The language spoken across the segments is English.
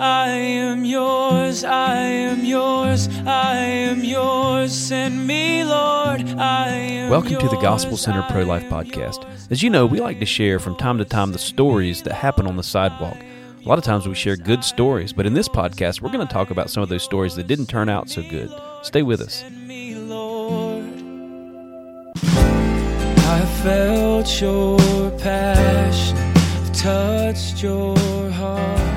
I am yours, I am yours, I am yours. Send me, Lord, I am Welcome to the Gospel Center Pro Life Podcast. yours. As you know, we like to share from time to time the stories that happen on the sidewalk. A lot of times we share good stories, but in this podcast, we're going to talk about some of those stories that didn't turn out so good. Stay with us. Me, I felt your passion, touched your heart.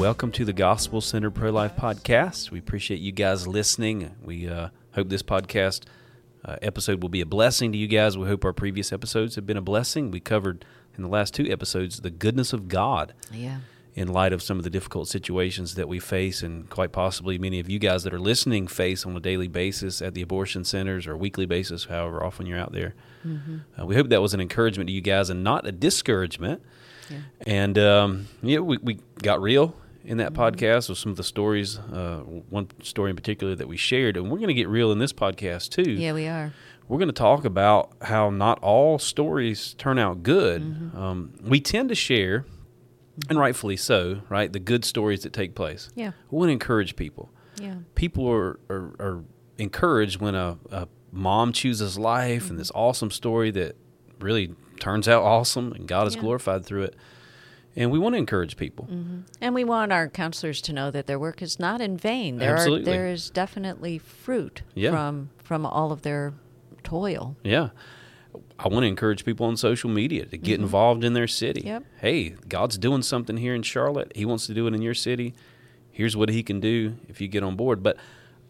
Welcome to the Gospel Center Pro Life Podcast. We appreciate you guys listening. We uh, hope this podcast uh, episode will be a blessing to you guys. We hope our previous episodes have been a blessing. We covered in the last two episodes the goodness of God. Yeah. in light of some of the difficult situations that we face, and quite possibly many of you guys that are listening face on a daily basis at the abortion centers or weekly basis, however often you're out there. Uh, we hope that was an encouragement to you guys and not a discouragement. And um, yeah, we, we got real in that podcast with some of the stories. Uh, one story in particular that we shared, and we're going to get real in this podcast too Yeah, we are. we're going to talk about how not all stories turn out good. Mm-hmm. Um, we tend to share, and rightfully so, right, the good stories that take place. Yeah. We want to encourage people. Yeah. People are, are, are encouraged when a, a mom chooses life Mm-hmm. and this awesome story that really turns out awesome and God is Yeah. glorified through it. And we want to encourage people. And we want our counselors to know that their work is not in vain. There Absolutely. are there is definitely fruit Yeah. from from all of their toil. Yeah. I want to encourage people on social media to get involved in their city. Mm-hmm. Yep. Hey, God's doing something here in Charlotte. He wants to do it in your city. Here's what He can do if you get on board. But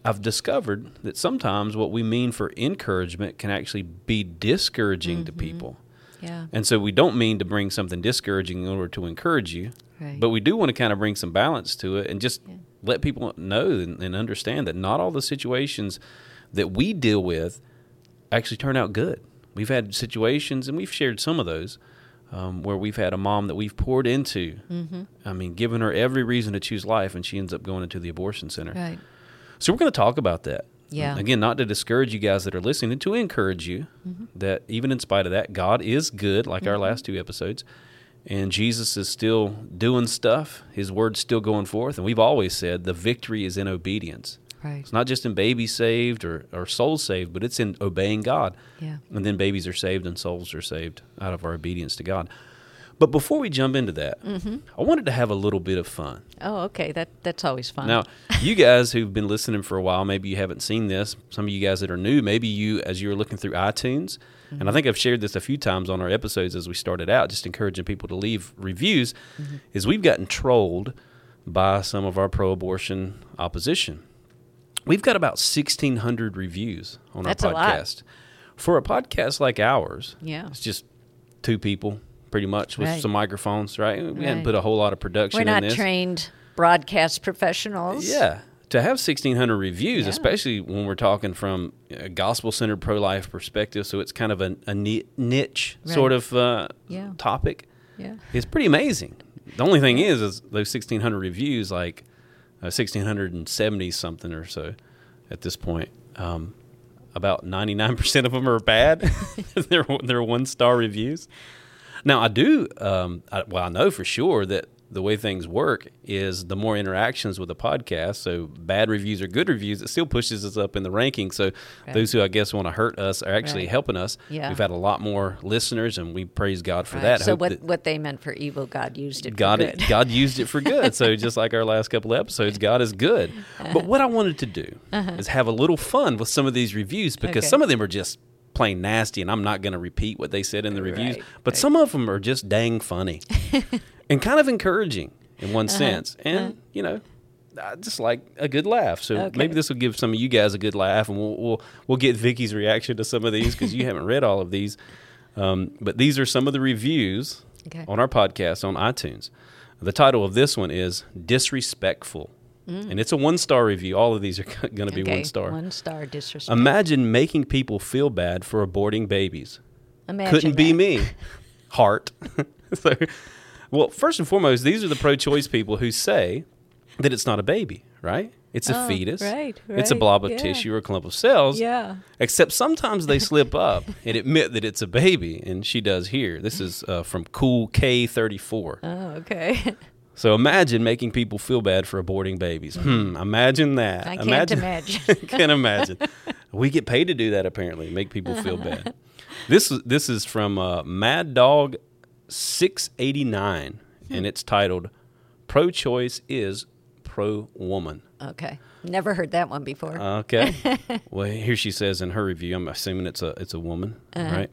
I've discovered that sometimes what we mean for encouragement can actually be discouraging to people. Yeah. And so we don't mean to bring something discouraging in order to encourage you, Right. but we do want to kind of bring some balance to it and just Yeah. let people know and, and understand that not all the situations that we deal with actually turn out good. We've had situations, and we've shared some of those, um, where we've had a mom that we've poured into. Mm-hmm. I mean, given her every reason to choose life, and she ends up going into the abortion center. Right. So we're going to talk about that. Yeah. Again, not to discourage you guys that are listening, and to encourage you Mm-hmm. that even in spite of that, God is good, like our last two episodes, and Jesus is still doing stuff. His word's still going forth, and we've always said the victory is in obedience. Right. It's not just in babies saved or, or souls saved, but it's in obeying God. Yeah. And then babies are saved and souls are saved out of our obedience to God. But before we jump into that, Mm-hmm. I wanted to have a little bit of fun. Oh, okay. That that's always fun. Now, you guys who've been listening for a while, maybe you haven't seen this. Some of you guys that are new, maybe you, as you were looking through iTunes, and I think I've shared this a few times on our episodes as we started out, just encouraging people to leave reviews, is we've gotten trolled by some of our pro abortion opposition. We've got about 1,600 reviews on That's a our lot. podcast. For a podcast like ours, Yeah. it's just two people pretty much with Right. some microphones, right? We hadn't put a whole lot of production We're in not trained broadcast professionals. Yeah. To have 1,600 reviews, Yeah. especially when we're talking from a gospel centered pro life perspective, so it's kind of a, a ni- niche sort of uh, Yeah. topic, Yeah. it's pretty amazing. The only thing is, is those 1,600 reviews, like uh, 1,670 something or so at this point, um, about 99% of them are bad. they're, they're one star reviews. Now I do. Um, I, well, I know for sure that the way things work is the more interactions with the podcast. So bad reviews or good reviews, it still pushes us up in the ranking. So Right. those who I guess want to hurt us are actually Right. helping us. Yeah. We've had a lot more listeners, and we praise God for Right. that. So Hope what that what they meant for evil, God used it God, for good. God used it for good. So just like our last couple of episodes, God is good. But what I wanted to do is have a little fun with some of these reviews because Uh-huh. Okay. some of them are just plain nasty, and I'm not going to repeat what they said in the reviews. Right, But right. some of them are just dang funny and kind of encouraging in Uh-huh. one sense, and you know. I just like a good laugh, so Okay. maybe this will give some of you guys a good laugh, and we'll we'll, we'll get Vicky's reaction to some of these because you haven't read all of these. Um, but these are some of the reviews Okay. on our podcast on iTunes. The title of this one is Disrespectful. And it's a one star review. All of these are going to be. Okay, one star. One star disrespect. Imagine making people feel bad for aborting babies. Imagine Couldn't be me. Heart. so, well, first and foremost, these are the pro choice people who say that it's not a baby, right? It's a Oh, fetus. right, It's a blob of yeah. tissue or a clump of cells. Yeah. Except sometimes they slip up and admit that it's a baby, and she does here. This is uh, from Cool K34. Oh, okay. So imagine making people feel bad for aborting babies. Hmm, imagine that. I can't imagine. can't imagine. We get paid to do that apparently, make people feel bad. This is this is from uh, Mad Dog 689 and it's titled Pro Choice is Pro Woman. okay. Never heard that one before. Okay. well, here she says in her review, I'm assuming it's a it's a woman, right?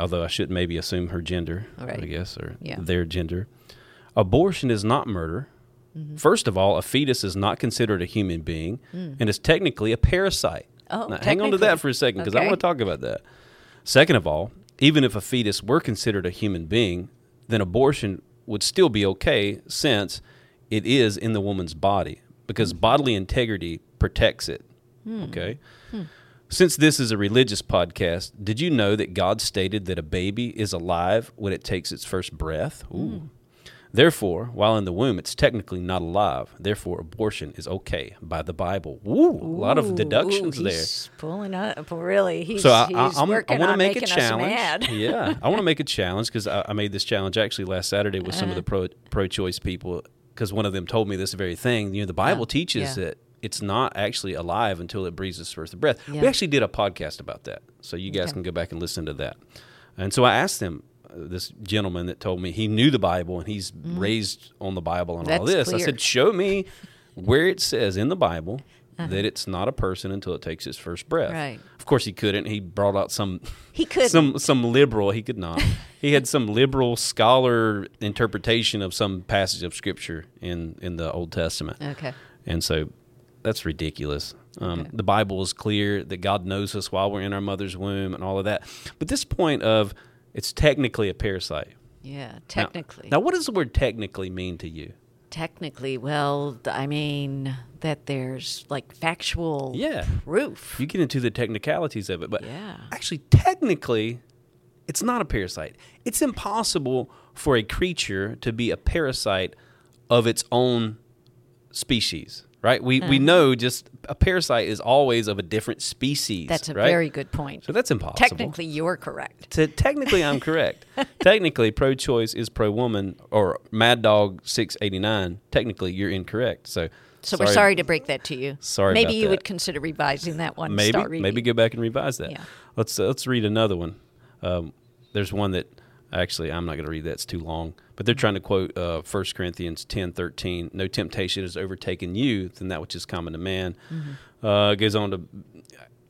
Although I should maybe assume her gender, I guess, or Yeah. their gender. Abortion is not murder. Mm-hmm. First of all, a fetus is not considered a human being and is technically a parasite. Mm. Oh, Now, hang on to that for a second because I want to talk about that. Second of all, even if a fetus were considered a human being, then abortion would still be okay since it is in the woman's body because Hmm. bodily integrity protects it. Okay? Since this is a religious podcast, did you know that God stated that a baby is alive when it takes its first breath? Hmm. Ooh. Therefore, while in the womb, it's technically not alive. Therefore, abortion is okay by the Bible. Ooh, a lot of deductions ooh, there. He's pulling up. Really, he's, So I, I, working want to on make a challenge. mad. yeah, I want to make a challenge because I, I made this challenge actually last Saturday with some of the Uh-huh. pro pro-choice people because one of them told me this very thing. You know, the Bible Oh, teaches yeah. that it's not actually alive until it breathes its first breath. We actually did a podcast about that, so you guys Okay. can go back and listen to that. And so I asked them. This gentleman that told me he knew the Bible and he's raised on the Bible and all. That's this. I said, "Show me where it says in the Bible Uh-huh. that it's not a person until it takes its first breath." Right. Of course, he couldn't. He brought out some He couldn't. some some liberal. He could not. he had some liberal scholar interpretation of some passage of scripture in in the Old Testament, Okay. and so that's ridiculous. Um, Okay. The Bible is clear that God knows us while we're in our mother's womb and all of that. But this point of it's technically a parasite. Yeah, Now- technically. Now, what does the word technically mean to you? Technically, well, I mean that there's like factual Yeah. proof. You get into the technicalities of it, but Yeah. actually, technically, it's not a parasite. It's impossible for a creature to be a parasite of its own species, right? We we know just a parasite is always of a different species. That's a right? very good point. so that's impossible. Technically, you're correct. To, technically, I'm correct. technically, pro-choice is pro-woman, or Mad Dog six eighty nine. Technically, you're incorrect. So, So we're sorry to break that to you. Sorry Maybe you that. would consider revising that one. maybe Start maybe go back and revise that. Yeah. Let's uh, let's read another one. Um, there's one that actually I'm not going to read that; it's too long. But they're trying to quote uh, 1 Corinthians ten thirteen. No temptation has overtaken you than that which is common to man. Mm-hmm. Uh, goes on to,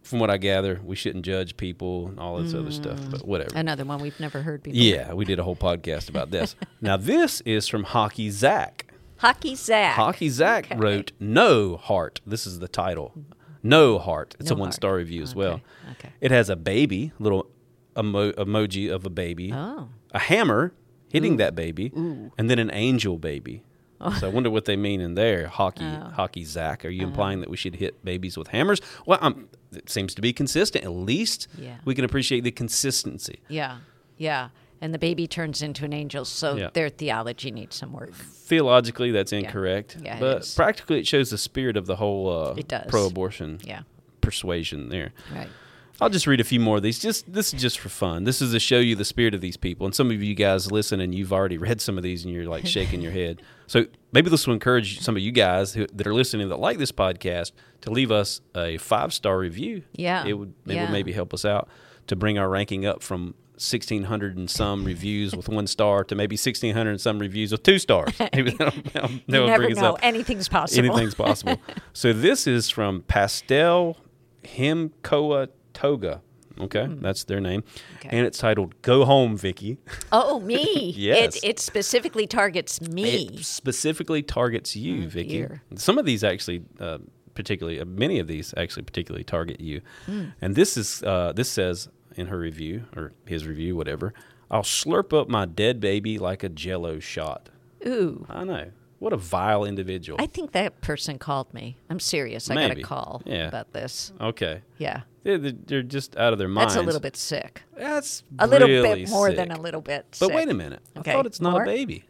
from what I gather, we shouldn't judge people and all this other stuff. But whatever. Another one we've never heard before. Yeah, we did a whole podcast about this. now this is from Hockey Zach. Hockey Zach. Hockey Zach Okay. wrote "No Heart." This is the title. No Heart. It's No a one star review as Okay, well. okay. It has a baby, little emo- emoji of a baby, Oh. a hammer hitting that baby, and then an angel baby. So I wonder what they mean in there. Hockey, Oh. hockey, Zach. Are you Uh-huh. implying that we should hit babies with hammers? Well, um, it seems to be consistent. At least Yeah. we can appreciate the consistency. Yeah. Yeah. And the baby turns into an angel, so Yeah. their theology needs some work. Theologically, that's incorrect. Yeah, it but practically, it shows the spirit of the whole uh, It does. pro-abortion Yeah. persuasion there. Right. I'll just read a few more of these. Just this is just for fun. This is to show you the spirit of these people. And some of you guys listen and you've already read some of these and you're like shaking your head. So maybe this will encourage some of you guys who, that are listening that like this podcast to leave us a five star review. Yeah. it would it Yeah. would maybe help us out to bring our ranking up from. 1600 and some reviews with one star to maybe 1600 and some reviews with two stars. Maybe that'll, that'll, You that'll never know. up Anything's possible. anything's possible. so this is from Pastel Himkoa Toga. Okay, that's their name. Okay. and it's titled "Go Home, Vicky." Oh, me. Yes. It, it specifically targets me. It specifically targets you, Oh, Vicky. dear. Some of these actually, uh, particularly, uh, many of these actually particularly target you. Hmm. And this is uh, this says in her review or his review, whatever. I'll slurp up my dead baby like a Jello shot. Ooh. I know what a vile individual. I think that person called me. I'm serious. I got Maybe. a call Yeah. about this. okay, Yeah. they're, they're just out of their minds. That's a little bit sick. That's A little really bit more sick. than a little bit But sick. wait a minute. Okay, I thought it's not more? a baby.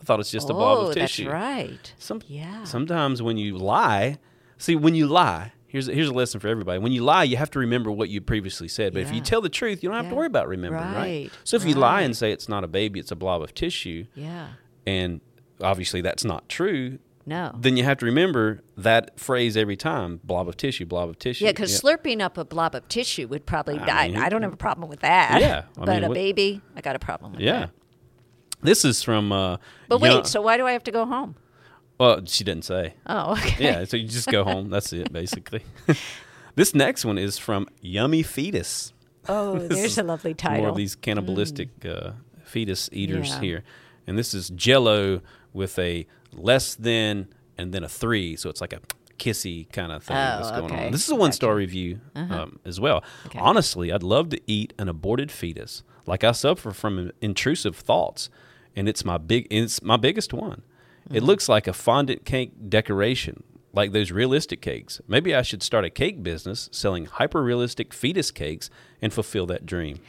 I thought it's just a blob oh, of tissue. that's right. Some, Yeah. Sometimes when you lie, see, when you lie, here's a, here's a lesson for everybody. When you lie, you have to remember what you previously said. But if you Yeah. tell the truth, you don't have to Yeah. worry about remembering, right? Right, So if you lie and say it's not a baby, it's a blob of tissue, Yeah. and obviously that's not true, No. then you have to remember that phrase every time: blob of tissue, blob of tissue. Yeah, because slurping up a blob of tissue would probably. I, mean, I, don't have a problem with that. Yeah, I but mean, a what- baby, I got a problem with that. yeah. that. This is from. Uh, But Young- wait, so why do I have to go home? well, she didn't say. Oh, okay. Yeah, so you just go home. That's it, basically. this next one is from Yummy Fetus. Oh, there's a lovely title. More of these cannibalistic uh, fetus eaters Yeah. here, and this is Jello with a less than and then a three, so it's like a kissy kind of thing that's Oh, going okay. on. This is a one star review um, as well. Okay. Honestly, I'd love to eat an aborted fetus. Like I suffer from intrusive thoughts, and it's my big it's my biggest one. It looks like a fondant cake decoration, like those realistic cakes. Maybe I should start a cake business selling hyper realistic fetus cakes and fulfill that dream.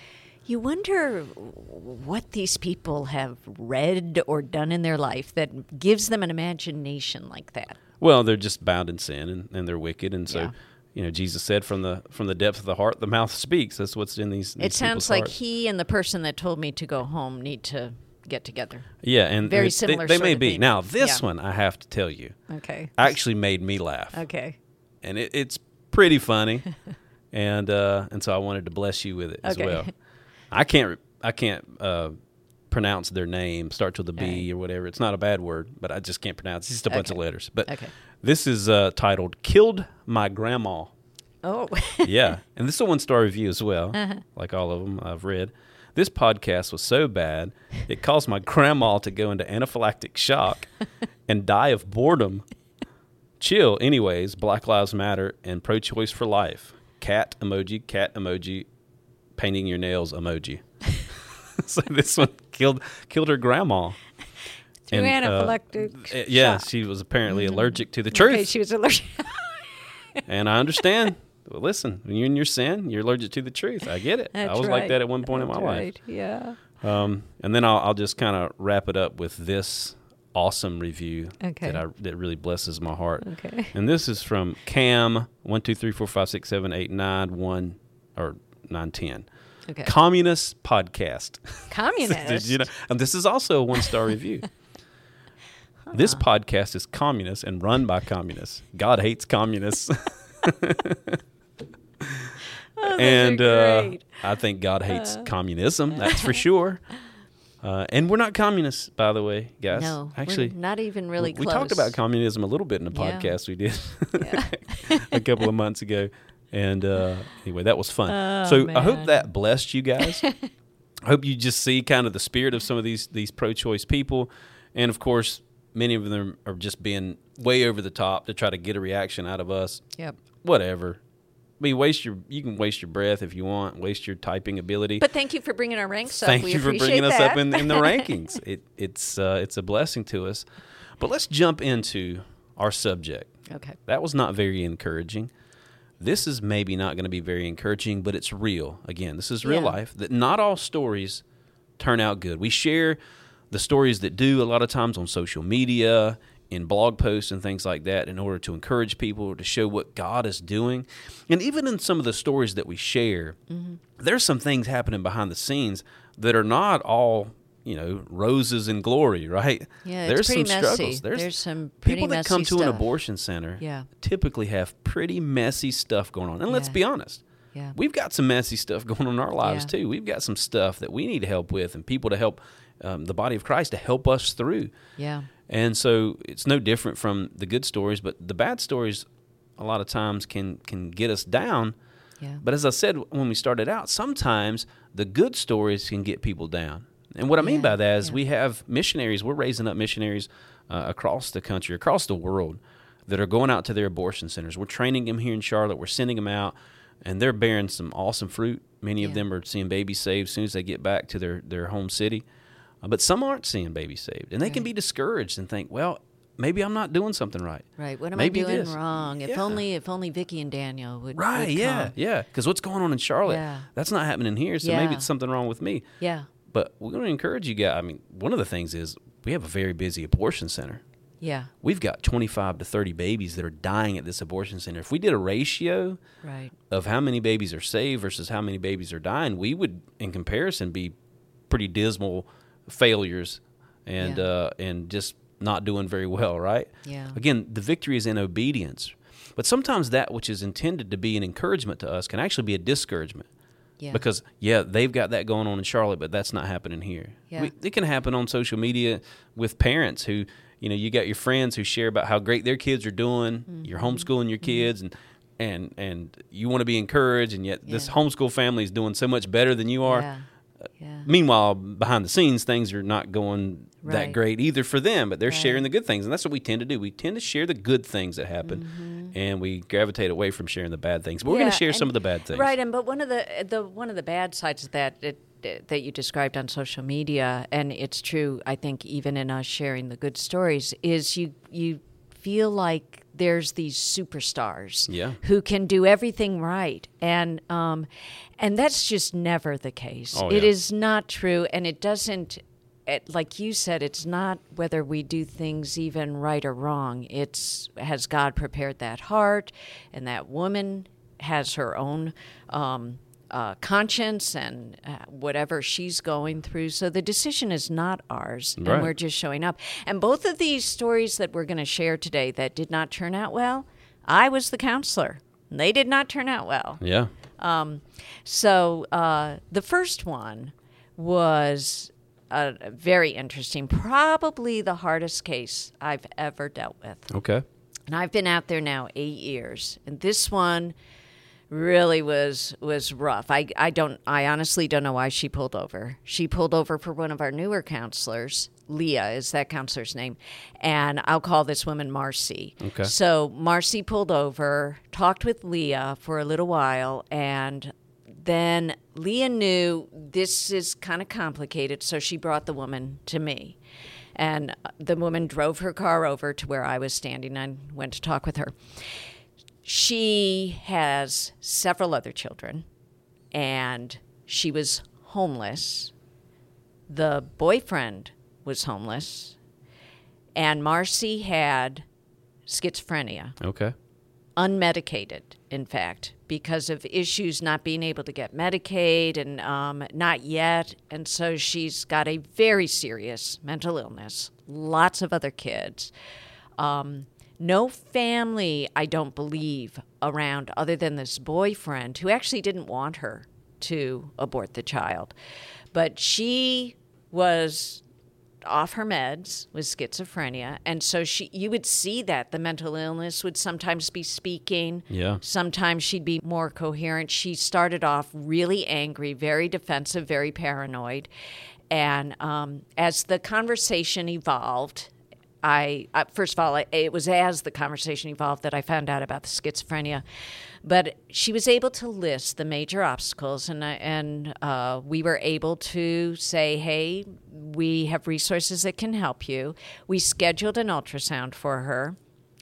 You wonder what these people have read or done in their life that gives them an imagination like that. Well, they're just bound in sin and, and they're wicked, and so Yeah. you know Jesus said, "From the from the depth of the heart, the mouth speaks." That's what's in these. It sounds like hearts. he and the person that told me to go home need to get together. yeah, and very they- similar They, they may be. thing. Now, this Yeah. one I have to tell you Okay. actually made me laugh, Okay. and it, it's pretty funny, and uh, and so I wanted to bless you with it as well. I can't I can't uh, pronounce their name, start with the B Okay. or whatever. It's not a bad word, but I just can't pronounce. It's just a bunch of letters. But Okay. this is uh, titled "Killed My Grandma." Oh. yeah, and this is a one star review as well, Uh-huh. like all of them I've read. This podcast was so bad it caused my grandma to go into anaphylactic shock and die of boredom. Chill, anyways. Black Lives Matter and pro choice for life. Cat emoji, cat emoji, painting your nails emoji. so this one killed killed her grandma. Through And, uh, anaphylactic uh, yeah, shock. she was apparently allergic to the truth Okay, she was allergic. and I understand. Well, listen, when you're in your sin, you're allergic to the truth. I get it. I That's was like that at one point in my That's life. Yeah. Um, and then I'll, I'll just kind of wrap it up with this awesome review Okay. that I that really blesses my heart. Okay. And this is from Cam one two three four five six seven eight nine one or nine ten. Okay. Communist podcast. Communist. you know, and this is also a one star review. This podcast is communist and run by communists. God hates communists. oh, and uh. I think God hates communism. That's for sure. Uh, and we're not communists, by the way, guys. no, we're actually, not even really we close. talked about communism a little bit in a Yeah. podcast we did Yeah. a couple of months ago. And uh, anyway, that was fun. Oh, so I hope that blessed you guys. I hope you just see kind of the spirit of some of these these pro-choice people, and of course, many of them are just being way over the top to try to get a reaction out of us. Yep. Whatever. I mean, waste your you can waste your breath if you want, waste your typing ability. But thank you for bringing our ranks up. Thank you for bringing us up in, in the rankings. It, it's uh, it's a blessing to us. But let's jump into our subject. okay. That was not very encouraging. This is maybe not going to be very encouraging, but it's real. Again, this is real Yeah. life. That not all stories turn out good. We share the stories that do a lot of times on social media, in blog posts and things like that in order to encourage people or to show what God is doing. And even in some of the stories that we share, Mm-hmm. there's some things happening behind the scenes that are not all, you know, roses and glory, right? Yeah, there's some messy. struggles. There's, There's some pretty people that come to an abortion center Yeah. typically have pretty messy stuff going on. And let's be honest. Yeah. We've got some messy stuff going on in our lives Yeah. too. We've got some stuff that we need help with and people to help um, the body of Christ to help us through. Yeah. And so it's no different from the good stories, but the bad stories a lot of times can can get us down. Yeah. But as I said when we started out, sometimes the good stories can get people down. And what I mean Yeah, by that is yeah. we have missionaries, we're raising up missionaries uh, across the country, across the world that are going out to their abortion centers. We're training them here in Charlotte, we're sending them out, and they're bearing some awesome fruit. Many of them are seeing babies saved as soon as they get back to their, their home city. Uh, but some aren't seeing babies saved, and they can be discouraged and think, well, maybe I'm not doing something right. Right. What am Maybe I doing this. wrong? If Yeah. only if only Vicky and Daniel would Right, would yeah, come. yeah. Because what's going on in Charlotte, Yeah. that's not happening here, so maybe it's something wrong with me. Yeah. But we're going to encourage you guys. I mean, one of the things is we have a very busy abortion center. Yeah. We've got 25 to 30 babies that are dying at this abortion center. If we did a ratio Right. of how many babies are saved versus how many babies are dying, we would, in comparison, be pretty dismal failures and Yeah. uh, and just not doing very well, right? Yeah. Again, the victory is in obedience. But sometimes that which is intended to be an encouragement to us can actually be a discouragement. Yeah. Because yeah, they've got that going on in Charlotte, but that's not happening here. Yeah. We, it can happen on social media with parents who, you know, you got your friends who share about how great their kids are doing. Mm-hmm. You're homeschooling your mm-hmm. kids, and and and you want to be encouraged, and yet this homeschool family is doing so much better than you are. Yeah. Uh, yeah. Meanwhile, behind the scenes, things are not going that great either for them, but they're Right. sharing the good things. And that's what we tend to do. We tend to share the good things that happen, mm-hmm. And we gravitate away from sharing the bad things. But we're going Mm-hmm. To share and- some of the bad things. Right, and but one of the the one of the bad sides of that it, that you described on social media, and it's true. I think even in us sharing the good stories, is you you feel like there's these superstars Yeah. who can do everything right, and um, and that's just never the case. Oh, yeah. is not true, and it doesn't. It, like you said, it's not whether we do things even right or wrong. It's has God prepared that heart, and that woman has her own um, uh, conscience and uh, whatever she's going through. So the decision is not ours, Right. and we're just showing up. And both of these stories that we're going to share today that did not turn out well, I was the counselor. They did not turn out well. Yeah. So uh, the first one was uh, very interesting, probably the hardest case I've ever dealt with. Okay. And I've been out there now eight years, and this one really was was rough. I I don't I honestly don't know why she pulled over. She pulled over for one of our newer counselors. Leah is that counselor's name, and I'll call this woman Marcy. Okay. So Marcy pulled over, talked with Leah for a little while, and then Leah knew this is kind of complicated, so she brought the woman to me. And uh, the woman drove her car over to where I was standing and went to talk with her. She has several other children, and she was homeless. The boyfriend was homeless, and Marcy had schizophrenia Okay. unmedicated, in fact, because of issues not being able to get Medicaid and um, not yet. And so she's got a very serious mental illness, lots of other kids. Um, no family, I don't believe, around other than this boyfriend who actually didn't want her to abort the child. But she was off her meds with schizophrenia. And so she you would see that the mental illness would sometimes be speaking. Yeah. sometimes she'd be more coherent. She started off really angry very defensive very paranoid. And um, as the conversation evolved I, I first of all, I- it was as the conversation evolved that I found out about the schizophrenia, but she was able to list the major obstacles, and and uh, we were able to say, "Hey, we have resources that can help you." We scheduled an ultrasound for her,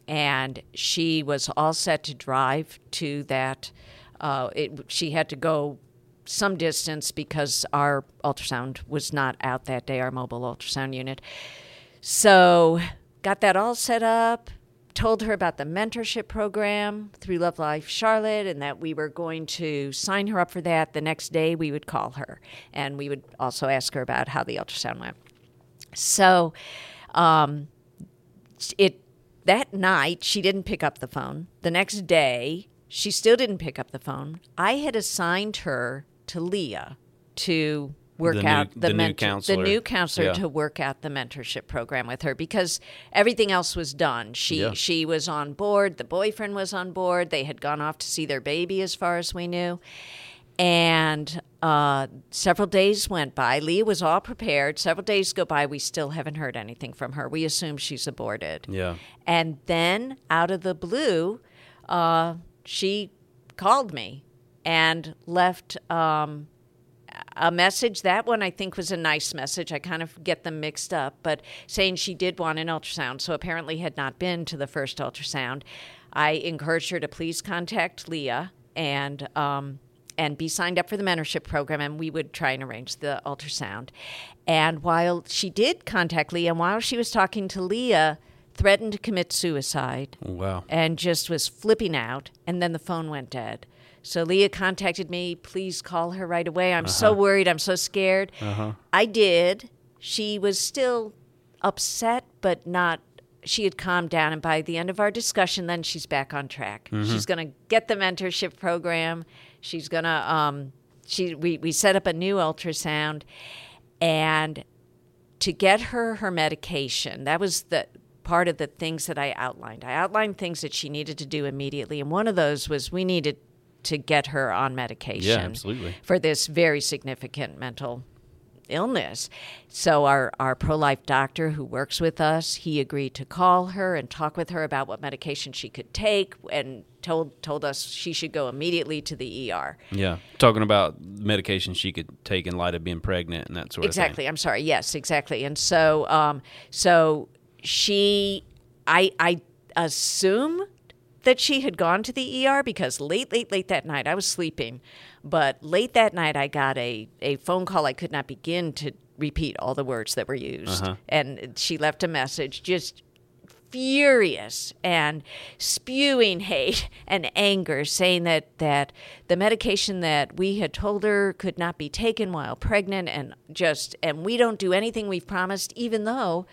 and she was all set to drive to that. Uh, it, she had to go some distance because our ultrasound was not out that day, our mobile ultrasound unit. So, got that all set up, told her about the mentorship program through Love Life Charlotte and that we were going to sign her up for that. The next day, we would call her and we would also ask her about how the ultrasound went. So, um, it that night she didn't pick up the phone. The next day she still didn't pick up the phone. I had assigned her to Leah to work The new- out the, the new counselor. the new counselor Yeah. to work out the mentorship program with her because everything else was done. She Yeah. she was on board. The boyfriend was on board. They had gone off to see their baby, as far as we knew. And uh, several days went by. Leah was all prepared. Several days go by. We still haven't heard anything from her. We assume she's aborted. Yeah. And then, out of the blue, uh, she called me and left um, a message. That one I think was a nice message. I kind of get them mixed up, but saying she did want an ultrasound, so apparently had not been to the first ultrasound. I encouraged her to please contact Leah and um, and be signed up for the mentorship program, and we would try and arrange the ultrasound. And while she did contact Leah, and while she was talking to Leah, threatened to commit suicide Wow. and just was flipping out. And then the phone went dead. So Leah contacted me. Please call her right away. I'm so uh-huh. worried. I'm so scared. Uh-huh. I did. She was still upset, but not. She had calmed down, and by the end of our discussion, then she's back on track. Mm-hmm. She's going to get the mentorship program. She's going to. Um, she we we set up a new ultrasound, and to get her her medication. That was the part of the things that I outlined. I outlined things that she needed to do immediately, and one of those was we needed to get her on medication. absolutely. For this very significant mental illness. So our our pro-life doctor who works with us, he agreed to call her and talk with her about what medication she could take and told told us she should go immediately to the ER. Yeah. Talking about medication she could take in light of being pregnant and that sort of thing. exactly i'm sorry yes exactly and so um so she i i assume that she had gone to the er because late late late that night i was sleeping. But late that night i got a a phone call i could not begin to repeat all the words that were used. And she left a message just furious and spewing hate and anger, saying that, that the medication that we had told her could not be taken while pregnant, and just and we don't do anything we've promised, even though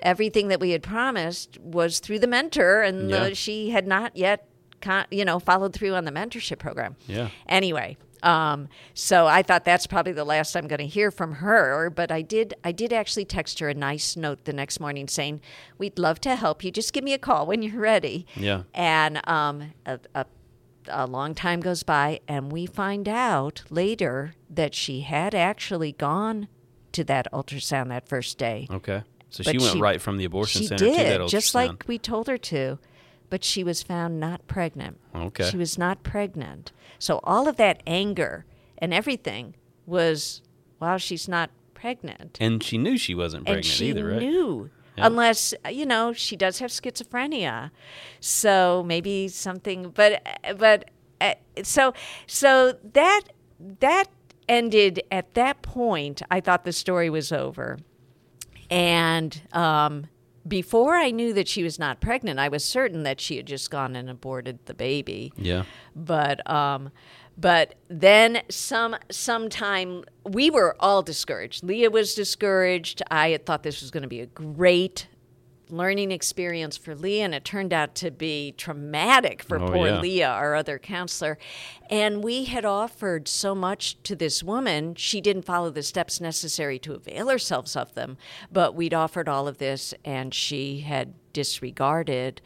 everything that we had promised was through the mentor, and Yeah. the, she had not yet, con- you know, followed through on the mentorship program. Yeah. Anyway, um, so I thought that's probably the last I'm going to hear from her. But I did, I did actually text her a nice note the next morning saying, "We'd love to help you. Just give me a call when you're ready." Yeah. And um, a, a, a long time goes by, and we find out later that she had actually gone to that ultrasound that first day. Okay. So But she went she- right from the abortion She center to that did, ultrasound. just like we told her to, but she was found not pregnant. Okay. She was not pregnant. So all of that anger and everything was, well, she's not pregnant. and she knew she wasn't And pregnant she either, right? She knew. Yeah. Unless, you know, she does have schizophrenia. So maybe something, but, but, uh, so, so that, that ended at that point. I thought the story was over. And um, before I knew that she was not pregnant, I was certain that she had just gone and aborted the baby. Yeah. But um, but then some sometime we were all discouraged. Leah was discouraged. I had thought this was going to be a great learning experience for Leah, and it turned out to be traumatic for Oh, poor yeah. Leah, our other counselor. And we had offered so much to this woman, she didn't follow the steps necessary to avail herself of them. But we'd offered all of this, and she had disregarded.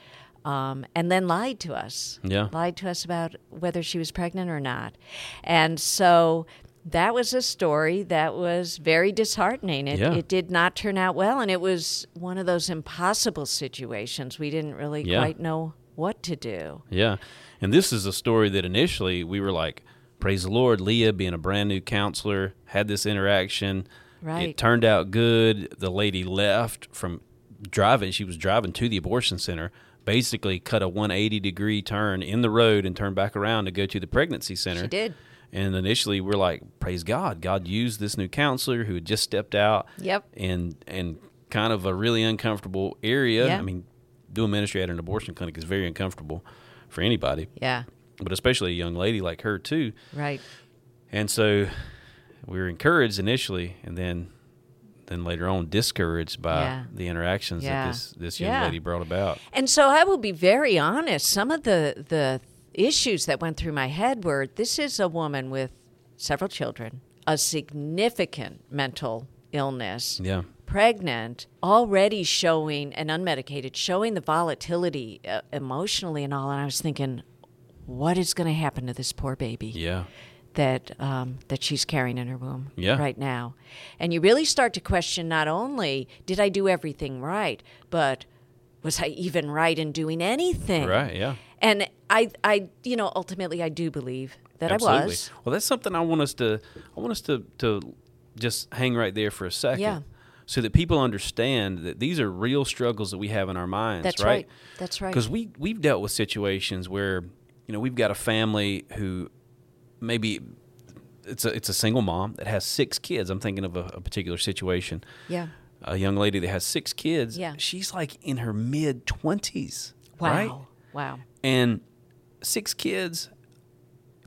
Um, and then lied to us. Yeah. Lied to us about whether she was pregnant or not. And so that was a story that was very disheartening. It, Yeah. it did not turn out well, and it was one of those impossible situations. We didn't really Yeah. quite know what to do. Yeah. And this is a story that initially we were like, praise the Lord, Leah being a brand new counselor, had this interaction. Right. It turned out good. The lady left from driving. She was driving to the abortion center, basically cut a 180 degree turn in the road and turned back around to go to the pregnancy center. She did. And initially we're like, praise God. God used this new counselor who had just stepped out. Yep. And and kind of a really uncomfortable area. Yeah. I mean, doing ministry at an abortion clinic is very uncomfortable for anybody, Yeah, but especially a young lady like her too. right. And so we were encouraged initially, and then then later on discouraged by Yeah. the interactions Yeah. that this this young Yeah. lady brought about. And so I will be very honest. Some of the the issues that went through my head were: this is a woman with several children, a significant mental illness. Yeah. pregnant, already showing and unmedicated, showing the volatility uh, emotionally and all. And I was thinking, what is going to happen to this poor baby Yeah. that um, that she's carrying in her womb Yeah. right now? And you really start to question not only did I do everything right, but was I even right in doing anything? Right. Yeah. And I, I, you know, ultimately, I do believe that Absolutely. I was. Well, that's something I want us to I want us to to just hang right there for a second. Yeah. So that people understand that these are real struggles that we have in our minds, That's right? right. That's right. Because we we've dealt with situations where you know we've got a family who maybe it's a it's a single mom that has six kids. I'm thinking of a, a particular situation. Yeah. A young lady that has six kids. Yeah. She's like in her mid twenties. Wow. Right. Wow. And six kids,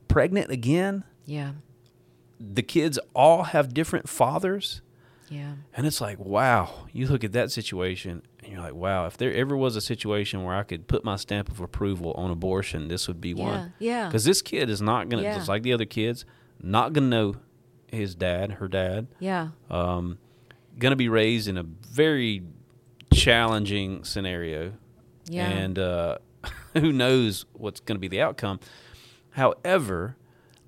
pregnant again. Yeah. The kids all have different fathers. Yeah. And it's like, wow, you look at that situation and you're like, wow, if there ever was a situation where I could put my stamp of approval on abortion, this would be one. yeah. Because this kid is not going to, Yeah. just like the other kids, not going to know his dad, her dad, Yeah. um, going to be raised in a very challenging scenario. Yeah. And uh, who knows what's going to be the outcome. However,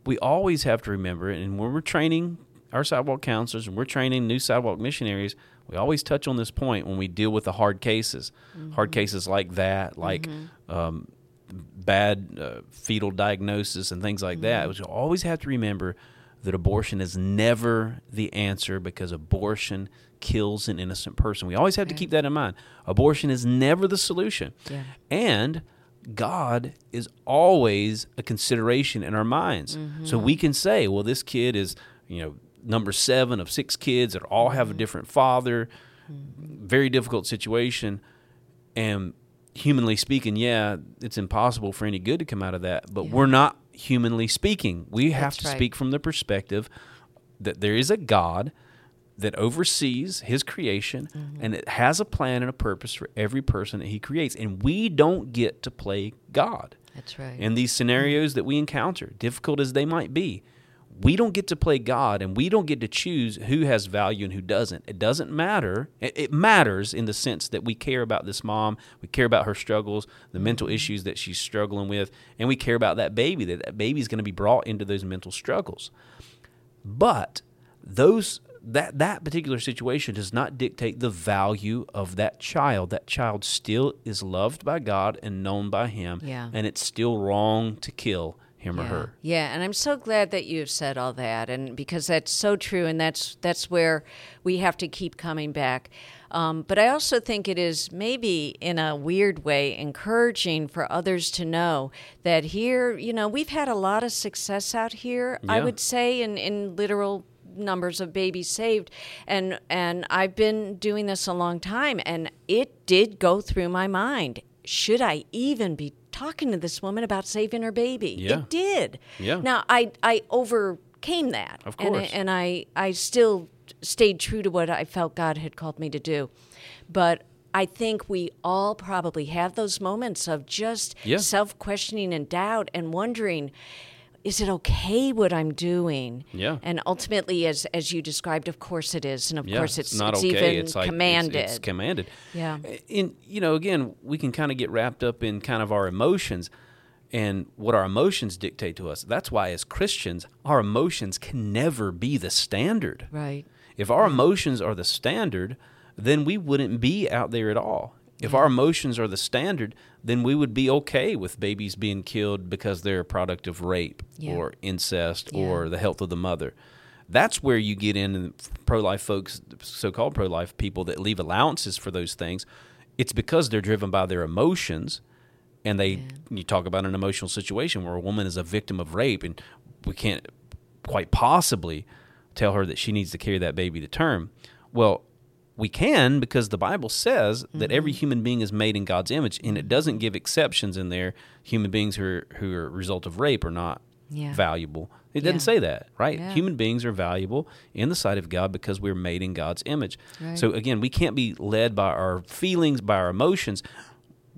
we always have to remember, and when we're training our sidewalk counselors and we're training new sidewalk missionaries, we always touch on this point when we deal with the hard cases. Hard cases like that, like um, bad uh, fetal diagnosis and things like that. We always have to remember that abortion is never the answer because abortion kills an innocent person. We always have to keep that in mind. Abortion is never the solution. Yeah. And God is always a consideration in our minds. So we can say, well, this kid is, you know, number seven of six kids that all have a mm-hmm. different father, very difficult situation. And humanly speaking, yeah, it's impossible for any good to come out of that. But we're not humanly speaking. We have That's to right. speak from the perspective that there is a God that oversees his creation Mm-hmm. and it has a plan and a purpose for every person that he creates. And we don't get to play God. That's right. In these scenarios that we encounter, difficult as they might be, we don't get to play God and we don't get to choose who has value and who doesn't. It doesn't matter. It, matters in the sense that we care about this mom, we care about her struggles, the mental issues that she's struggling with, and we care about that baby, that that baby is going to be brought into those mental struggles. But those that that particular situation does not dictate the value of that child. That child still is loved by God and known by him, Yeah. and it's still wrong to kill him or her. Yeah, and I'm so glad that you've said all that, and because that's so true, and that's that's where we have to keep coming back. Um, but I also think it is maybe in a weird way encouraging for others to know that here, you know, we've had a lot of success out here. I would say in in literal numbers of babies saved and and I've been doing this a long time and it did go through my mind should I even be talking to this woman about saving her baby Yeah. it did Yeah. now I I overcame that Of and course. and I I still stayed true to what I felt God had called me to do but I think we all probably have those moments of just Yeah. self questioning and doubt and wondering is it okay what I'm doing? Yeah. And ultimately, as as you described, of course it is, and of Yeah, course it's, not it's okay. even it's like it's- It's, commanded. Yeah. Eh, and you know, again, we can kind of get wrapped up in kind of our emotions and what our emotions dictate to us. That's why, as Christians, our emotions can never be the standard. right. If our emotions are the standard, then we wouldn't be out there at all. If our emotions are the standard, then we would be okay with babies being killed because they're a product of rape Yeah. or incest Yeah. or the health of the mother. That's where you get in pro life folks, so called pro life people that leave allowances for those things. It's because they're driven by their emotions and they you talk about an emotional situation where a woman is a victim of rape and we can't quite possibly tell her that she needs to carry that baby to term. Well, we can because the Bible says that every Mm-hmm. human being is made in God's image, and it doesn't give exceptions in there. Human beings who are, who are a result of rape are not Yeah. valuable. It doesn't Yeah. say that, right? Yeah. Human beings are valuable in the sight of God because we're made in God's image. Right. So again, we can't be led by our feelings, by our emotions.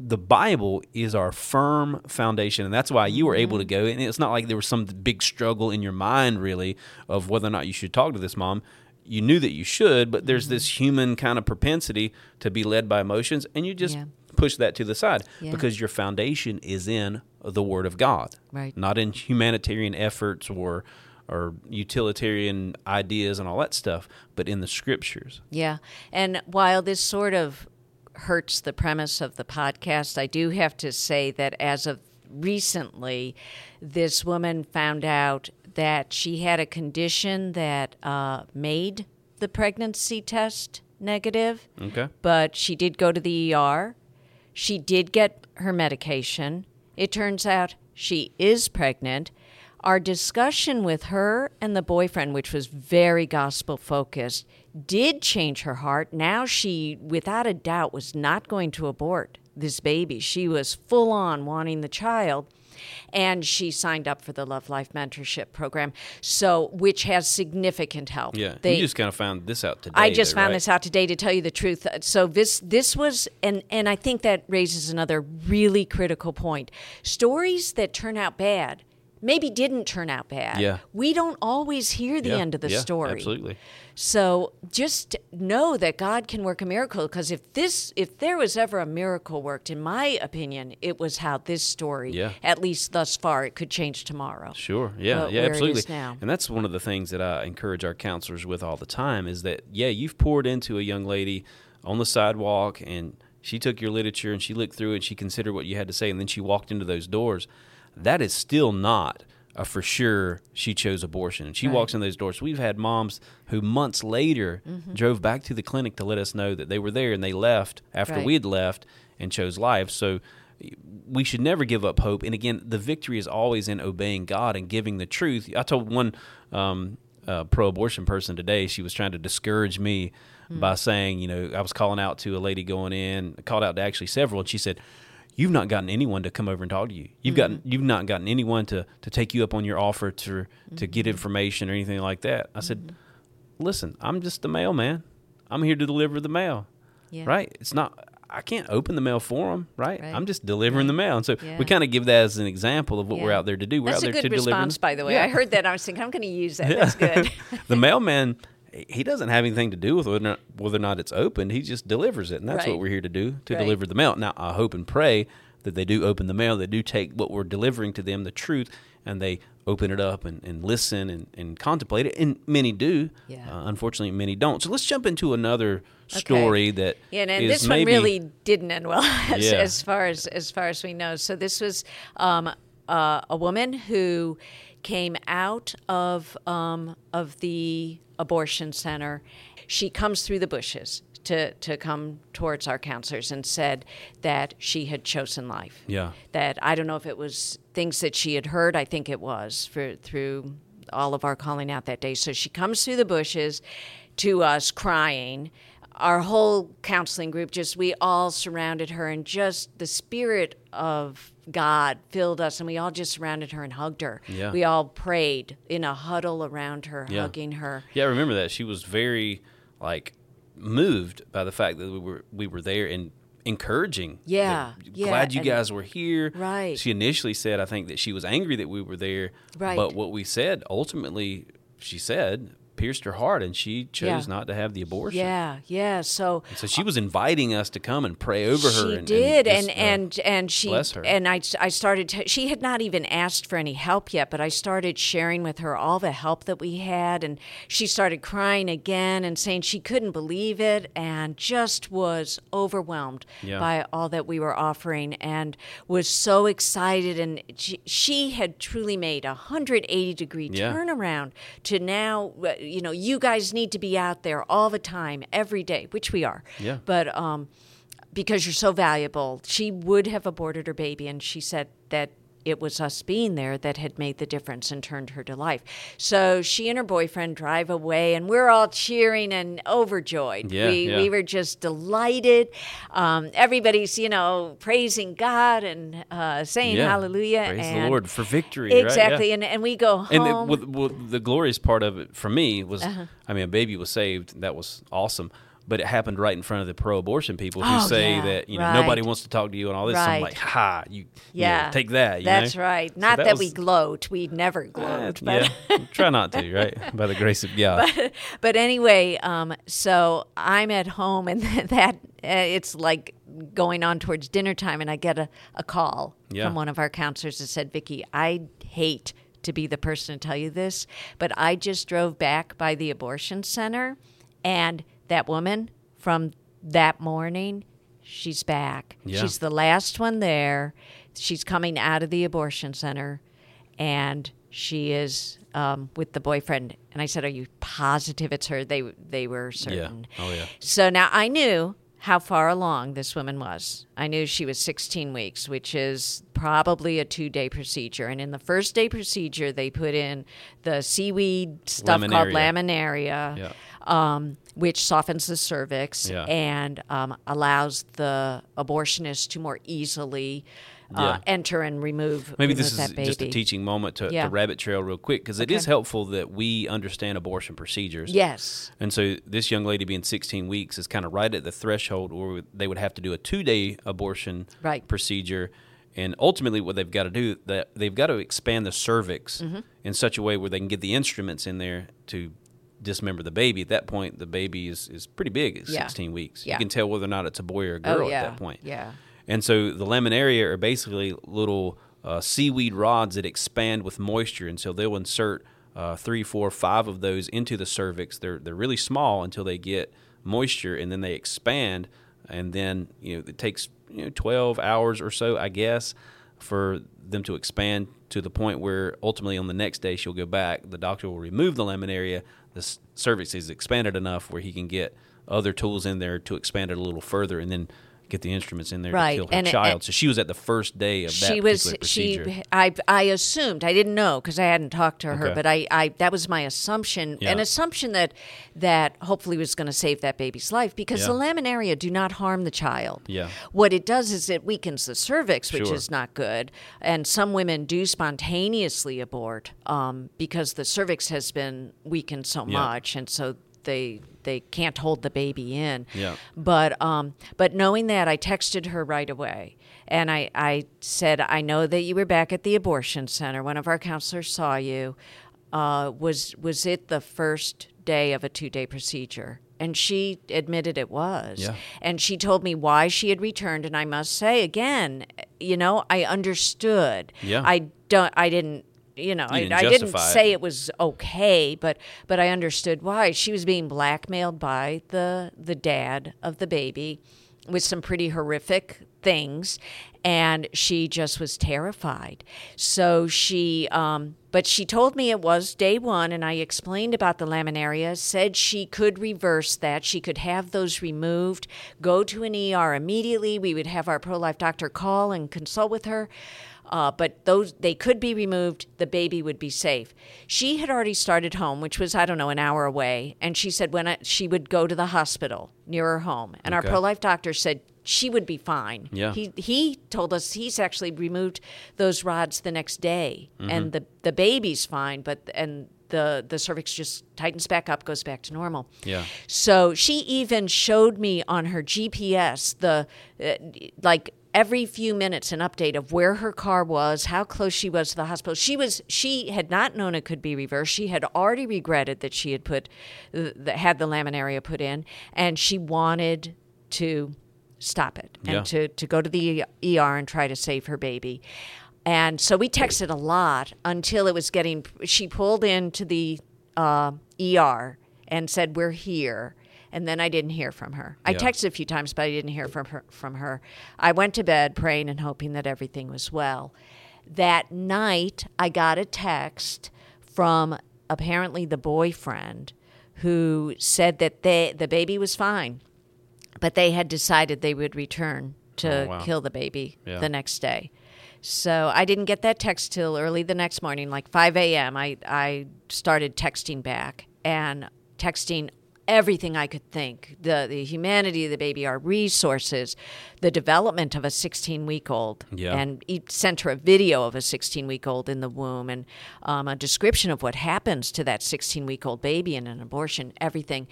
The Bible is our firm foundation, and that's why you were able to Mm-hmm. go. And it's not like there was some big struggle in your mind, really, of whether or not you should talk to this mom. You knew that you should, but there's Mm-hmm. this human kind of propensity to be led by emotions, and you just Yeah. push that to the side Yeah. because your foundation is in the Word of God, Right. not in humanitarian efforts or or utilitarian ideas and all that stuff, but in the Scriptures. Yeah. And while this sort of hurts the premise of the podcast, I do have to say that as of recently, this woman found out that she had a condition that uh, made the pregnancy test negative. Okay. but she did go to the ER. She did get her medication. It turns out she is pregnant. our discussion with her and the boyfriend, which was very gospel focused, did change her heart. Now she, without a doubt, was not going to abort this baby. She was full on wanting the child. And she signed up for the Love Life Mentorship Program, so which has significant help. Yeah, They- you just kind of found this out today. I just though, found right? this out today to tell you the truth. So this this was and and I think that raises another really critical point. Stories that turn out bad maybe didn't turn out bad. Yeah. We don't always hear the Yeah, end of the yeah, story. Absolutely. So just know that God can work a miracle because if this if there was ever a miracle worked in my opinion, it was how this story Yeah. at least thus far it could change tomorrow. Sure. Yeah. But yeah. Absolutely. now. And that's one of the things that I encourage our counselors with all the time is that yeah, you've poured into a young lady on the sidewalk and she took your literature and she looked through it and she considered what you had to say and then she walked into those doors. That is still not a for sure she chose abortion. And she Right. walks in those doors. We've had moms who months later Mm-hmm. drove back to the clinic to let us know that they were there and they left after Right. we had left and chose life. So we should never give up hope. And again, the victory is always in obeying God and giving the truth. I told one um, uh, pro-abortion person today. She was trying to discourage me by saying, you know, I was calling out to a lady going in, I called out to actually several, and she said. You've not gotten anyone to come over and talk to you. You've gotten mm-hmm. you've not gotten anyone to, to take you up on your offer to to get mm-hmm. information or anything like that. I said, mm-hmm. listen, I'm just the mailman. I'm here to deliver the mail Yeah. right? It's not. I can't open the mail for them, right? Right. I'm just delivering the mail, and so Yeah. we kind of give that as an example of what we're out there to do. We're That's out a there good to deliver. response, by the way. Yeah. I heard that. I was thinking, I'm going to use that. That's good. the mailman, he doesn't have anything to do with whether or not, whether or not it's opened. He just delivers it, and that's Right. what we're here to do to Right. deliver the mail. Now, I hope and pray that they do open the mail. They do take what we're delivering to them, the truth, and they open it up and, and listen and, and contemplate it. And many do. Yeah. Uh, unfortunately, many don't. So let's jump into another story that Yeah, and is this one maybe- really didn't end well, as, Yeah. as far as as far as we know. So this was um, uh, a woman who came out of um, of the abortion center. She comes through the bushes to to come towards our counselors and said that she had chosen life. Yeah. That I don't know if it was things that she had heard. I think it was for through all of our calling out that day. So she comes through the bushes to us crying. Our whole counseling group just we all surrounded her and just the spirit of God filled us and we all just surrounded her and hugged her. Yeah. We all prayed in a huddle around her, Yeah. hugging her. Yeah, I remember that. She was very like moved by the fact that we were we were there and encouraging. that, Yeah, yeah, Glad you guys were here. Right. She initially said I think that she was angry that we were there. Right. But what we said ultimately she said pierced her heart and she chose Yeah. not to have the abortion. Yeah, yeah. So So she was inviting us to come and pray over her. She and, did, and, and uh, and and she bless her. and I I started. To, she had not even asked for any help yet, but I started sharing with her all the help that we had, and she started crying again and saying she couldn't believe it, and just was overwhelmed Yeah. by all that we were offering, and was so excited, and she, she had truly made a 180 degree Yeah. turnaround to now. You know, you guys need to be out there all the time, every day, which we are. Yeah. But um, because you're so valuable. She would have aborted her baby, and she said that it was us being there that had made the difference and turned her to life. So she and her boyfriend drive away, and we're all cheering and overjoyed. Yeah, we, yeah. we were just delighted. Um, everybody's, you know, praising God and uh, saying yeah. hallelujah. Praise and the Lord for victory. right? Exactly. And, and we go home. And the, with the glorious part of it for me was, Uh-huh. I mean, a baby was saved. That was awesome. But it happened right in front of the pro-abortion people who Oh, say yeah, that you know right. nobody wants to talk to you and all this. So I'm like, ha, you, you know, yeah. take that. You That's know? right. So Not that, we gloat. We never eh, gloat. but yeah, try not to, right? By the grace of God. but anyway, um, so I'm at home, and that uh, it's like going on towards dinner time, and I get a, a call Yeah. from one of our counselors that said, "Vicky, I hate to be the person to tell you this, but I just drove back by the abortion center, and that woman from that morning." She's back. Yeah. She's the last one there. She's coming out of the abortion center and she is um, with the boyfriend. And I said, "Are you positive it's her?" They they were certain. Oh, yeah. So now I knew how far along this woman was. I knew she was 16 weeks, which is probably a two day procedure. And in the first day procedure, they put in the seaweed stuff called Laminaria. laminaria, Yeah. Um, which softens the cervix Yeah. and um, allows the abortionist to more easily uh, Yeah. enter and remove, Maybe remove this is just a teaching moment to, Yeah. to rabbit trail real quick because it is Okay. helpful that we understand abortion procedures. Yes. And so this young lady being 16 weeks is kind of right at the threshold where they would have to do a two-day abortion Right. procedure. And ultimately, what they've got to do that they've got to expand the cervix Mm-hmm. in such a way where they can get the instruments in there to dismember the baby. At that point, the baby is, is pretty big at Yeah. 16 weeks. Yeah. You can tell whether or not it's a boy or a girl oh, yeah. at that point. Yeah. And so the laminaria are basically little uh, seaweed rods that expand with moisture, and so they'll insert uh, three, four, five of those into the cervix. They're they're really small until they get moisture, and then they expand, and then you know it takes you know twelve hours or so, I guess, for them to expand to the point where ultimately on the next day she'll go back. The doctor will remove the laminaria. The cervix is expanded enough where he can get other tools in there to expand it a little further, and then get the instruments in there Right, to kill her and child. and- so she was at the first day of that she was particular she. I, I assumed i didn't know because i hadn't talked to her Okay. but I, I that was my assumption an assumption that that hopefully was going to save that baby's life because the laminaria do not harm the child Yeah. what it does is it weakens the cervix which Sure. is not good and some women do spontaneously abort um, because the cervix has been weakened so Yeah. much and so they they can't hold the baby in Yeah. but um, but knowing that, I texted her right away, and I I said, I know that you were back at the abortion center. One of our counselors saw you. Uh, was was it the first day of a two day procedure? And she admitted it was. Yeah. And she told me why she had returned. And I must say again, you know, I understood. Yeah. I don't. I didn't. You know, I, didn't I didn't justify it. say it was okay, but but I understood why she was being blackmailed by the the dad of the baby with some pretty horrific things, and she just was terrified. So she, um, but she told me it was day one, and I explained about the laminaria. Said she could reverse that. She could have those removed. Go to an ER immediately. We would have our pro life doctor call and consult with her. Uh, but those they could be removed. The baby would be safe. She had already started home, which was I don't know an hour away, and she said when I, she would go to the hospital near her home, and our pro life doctor said she would be fine. Yeah. He he told us he's actually removed those rods the next day, Mm-hmm. and the the baby's fine, but and the the cervix just tightens back up, goes back to normal. Yeah. So she even showed me on her GPS the uh, like every few minutes an update of where her car was, how close she was to the hospital. She was she had not known it could be reversed. She had already regretted that she had put the, had the laminaria put in, and she wanted to stop it and Yeah. to to go to the ER and try to save her baby. And so we texted a lot until it was getting. She pulled into the uh, ER and said, "We're here." And then I didn't hear from her. I Yeah. texted a few times, but I didn't hear from her. From her, I went to bed praying and hoping that everything was well. That night, I got a text from apparently the boyfriend, who said that they, the baby was fine, but they had decided they would return to Oh, wow. kill the baby Yeah. the next day. So I didn't get that text till early the next morning, like 5 a.m. I, I started texting back and texting everything I could think the, the humanity of the baby, our resources, the development of a 16 week old. Yeah. And he sent her a video of a 16 week old in the womb and um, a description of what happens to that 16 week old baby in an abortion, everything.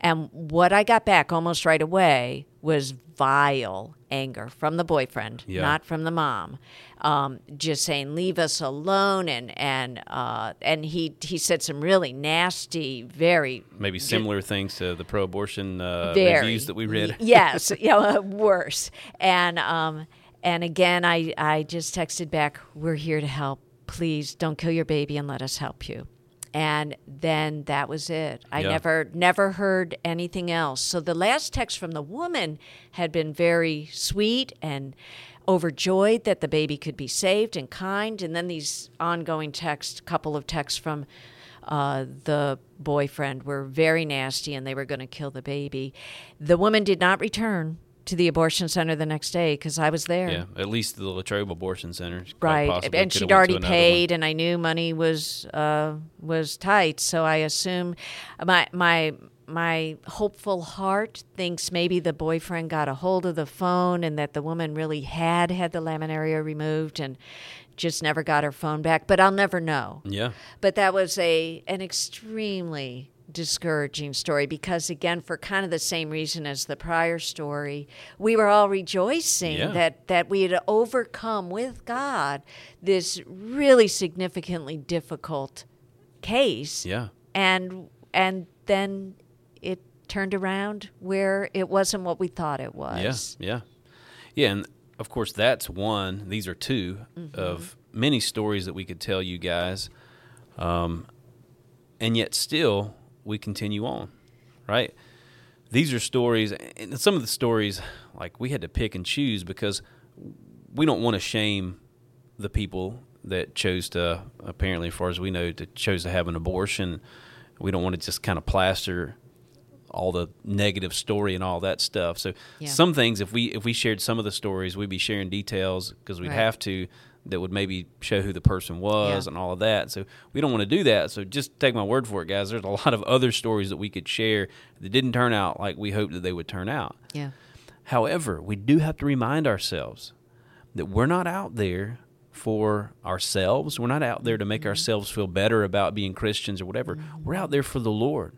And what I got back almost right away was vile anger from the boyfriend, Yeah. not from the mom. Um, just saying, "Leave us alone," and and uh, and he he said some really nasty, very Maybe similar things to the pro-abortion uh, very reviews that we read. yes, you know, worse. And um, and again, I I just texted back, "We're here to help. Please don't kill your baby and let us help you." And then that was it. I Yeah. never never heard anything else. So the last text from the woman had been very sweet and overjoyed that the baby could be saved and kind. And then these ongoing texts, couple of texts from uh, the boyfriend were very nasty and they were going to kill the baby. The woman did not return to the abortion center the next day because I was there. Yeah, at least the Latrobe Abortion Center. Right, and she'd already another one. paid, and I knew money was uh, was tight. So I assume my my my hopeful heart thinks maybe the boyfriend got a hold of the phone, and that the woman really had had the laminaria removed, and just never got her phone back. But I'll never know. Yeah, But that was a an extremely discouraging story because again for kind of the same reason as the prior story we were all rejoicing Yeah. that that we had overcome with God this really significantly difficult case yeah, and and then it turned around where it wasn't what we thought it was yeah, yeah, yeah. And of course, that's one. These are 2 Mm-hmm. of many stories that we could tell you guys, um, and yet still we continue on, right? These are stories, and some of the stories, like we had to pick and choose because we don't want to shame the people that chose to, apparently, as far as we know, to chose to have an abortion. We don't want to just kind of plaster all the negative story and all that stuff. So Yeah. some things, if we if we shared some of the stories, we'd be sharing details because we'd Right. have to that would maybe show who the person was Yeah. and all of that. So we don't want to do that. So just take my word for it, guys. There's a lot of other stories that we could share that didn't turn out like we hoped that they would turn out. yeah However, we do have to remind ourselves that we're not out there for ourselves. We're not out there to make mm-hmm. ourselves feel better about being Christians or whatever. Mm-hmm. We're out there for the Lord.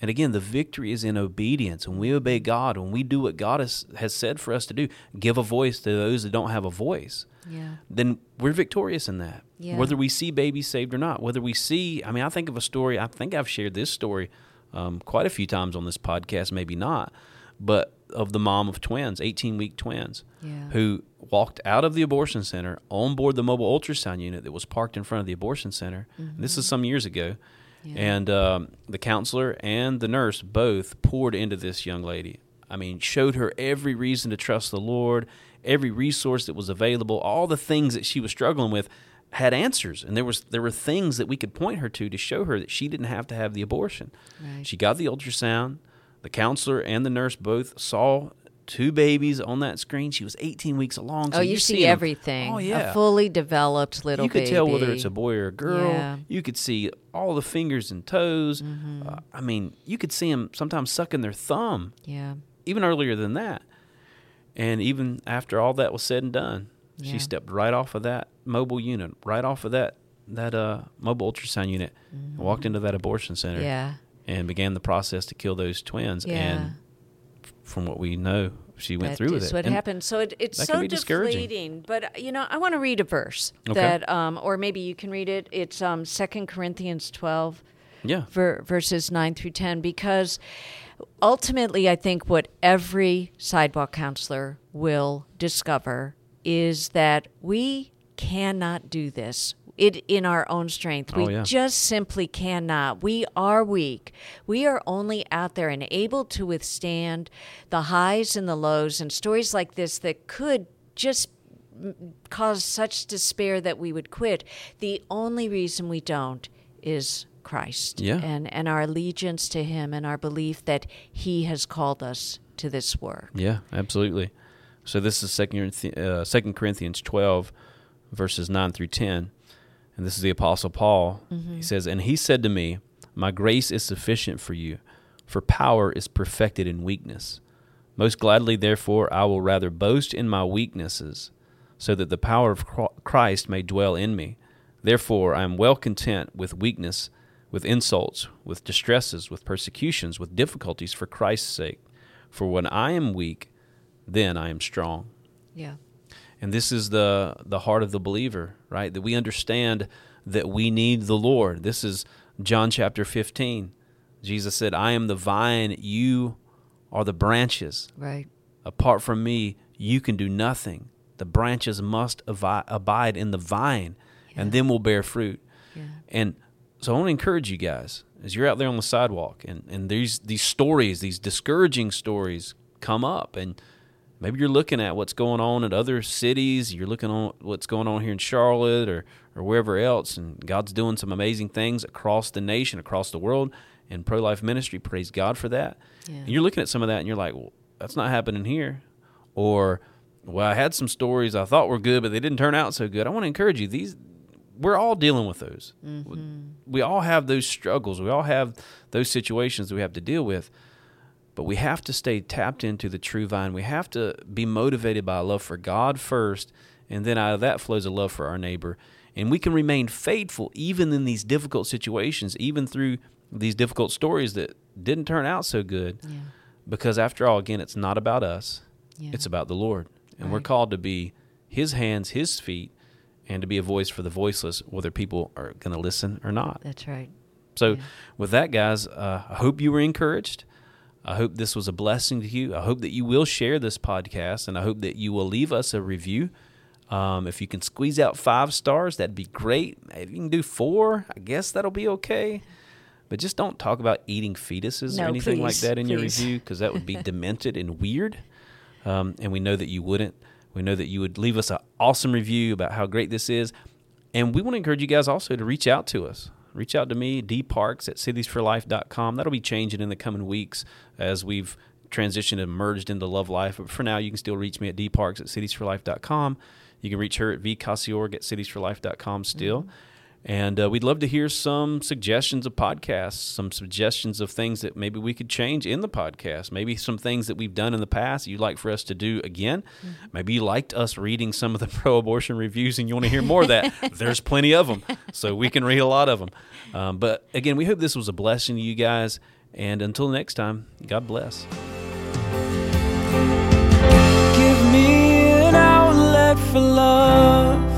And again, the victory is in obedience. When we obey God, when we do what God has, has said for us to do, give a voice to those that don't have a voice, yeah then we're victorious in that. Yeah. Whether we see babies saved or not, whether we see, I mean, I think of a story, I think I've shared this story um, quite a few times on this podcast, maybe not, but of the mom of twins, 18 week twins, Yeah. who walked out of the abortion center on board the mobile ultrasound unit that was parked in front of the abortion center. This is some years ago. And um, the counselor and the nurse both poured into this young lady. I mean, showed her every reason to trust the Lord, every resource that was available, all the things that she was struggling with had answers, and there was there were things that we could point her to to show her that she didn't have to have the abortion. Right. She got the ultrasound. The counselor and the nurse both saw two babies on that screen. She was 18 weeks along. So oh you you're see everything Oh yeah, a fully developed little you could tell whether it's a boy or a girl. Yeah. Mm-hmm. You could see all the fingers and toes. Uh, I mean, you could see them sometimes sucking their thumb, yeah even earlier than that. And even after all that was said and done, Yeah. she stepped right off of that mobile unit, right off of that that uh, mobile ultrasound unit, and walked into that abortion center, Mm-hmm. yeah and began the process to kill those twins. Yeah. And from what we know, she went That through with it. what And happened. So it, it's so can be discouraging. deflating. But you know, I want to read a verse Okay. that, um, or maybe you can read it. It's um, Second Corinthians twelve, Yeah, ver- verses nine through ten, because ultimately, I think what every sidewalk counselor will discover is that we cannot do this. It in our own strength. We Oh, yeah. just simply cannot. We are weak. We are only out there and able to withstand the highs and the lows and stories like this that could just cause such despair that we would quit. The only reason we don't is Christ Yeah. and, and our allegiance to Him and our belief that He has called us to this work. Yeah, absolutely. So this is Second uh, Second Corinthians twelve, verses nine through ten, and this is the Apostle Paul. He mm-hmm. says, "And he said to me, My grace is sufficient for you, for power is perfected in weakness. Most gladly, therefore, I will rather boast in my weaknesses, so that the power of Christ may dwell in me. Therefore, I am well content with weakness, with insults, with distresses, with persecutions, with difficulties for Christ's sake. For when I am weak, then I am strong. Yeah. And this is the the heart of the believer, right? That we understand that we need the Lord. This is John chapter 15. Jesus said, "I am the vine, you are the branches. Right. Apart from me, you can do nothing. The branches must avi- abide in the vine, and then will bear fruit." Yeah. And so I want to encourage you guys as you're out there on the sidewalk and, and these these stories, these discouraging stories come up and maybe you're looking at what's going on in other cities. You're looking on what's going on here in Charlotte or or wherever else, and God's doing some amazing things across the nation, across the world in pro life ministry. Praise God for that. Yeah. And you're looking at some of that, and you're like, well, that's not happening here, or well, I had some stories I thought were good, but they didn't turn out so good. I want to encourage you. These we're all dealing with those. Mm-hmm. We all have those struggles. We all have those situations that we have to deal with. But we have to stay tapped into the true vine. We have to be motivated by a love for God first, and then out of that flows a love for our neighbor. And we can remain faithful even in these difficult situations, even through these difficult stories that didn't turn out so good. Yeah. Because after all, again, it's not about us, Yeah. it's about the Lord. And we're called to be His hands, His feet, and to be a voice for the voiceless, whether people are going to listen or not. That's right. So, Yeah. with that, guys, uh, I hope you were encouraged. I hope this was a blessing to you. I hope that you will share this podcast, and I hope that you will leave us a review. Um, if you can squeeze out five stars, that'd be great. If you can do four, I guess that'll be okay. But just don't talk about eating fetuses No, or anything like that in your review because that would be demented and weird. Um, and we know that you wouldn't. We know that you would leave us an awesome review about how great this is. And we want to encourage you guys also to reach out to us. Reach out to me, dparks at citiesforlife.com. That'll be changing in the coming weeks as we've transitioned and merged into Love Life. But for now, you can still reach me at dparks at citiesforlife.com. You can reach her at vcasiorg at citiesforlife.com still. And uh, we'd love to hear some suggestions of podcasts, some suggestions of things that maybe we could change in the podcast. Maybe some things that we've done in the past you'd like for us to do again. Maybe you liked us reading some of the pro abortion reviews and you want to hear more of that. There's plenty of them. So we can read a lot of them. Um, but again, we hope this was a blessing to you guys. And until next time, God bless. Give me an outlet for love.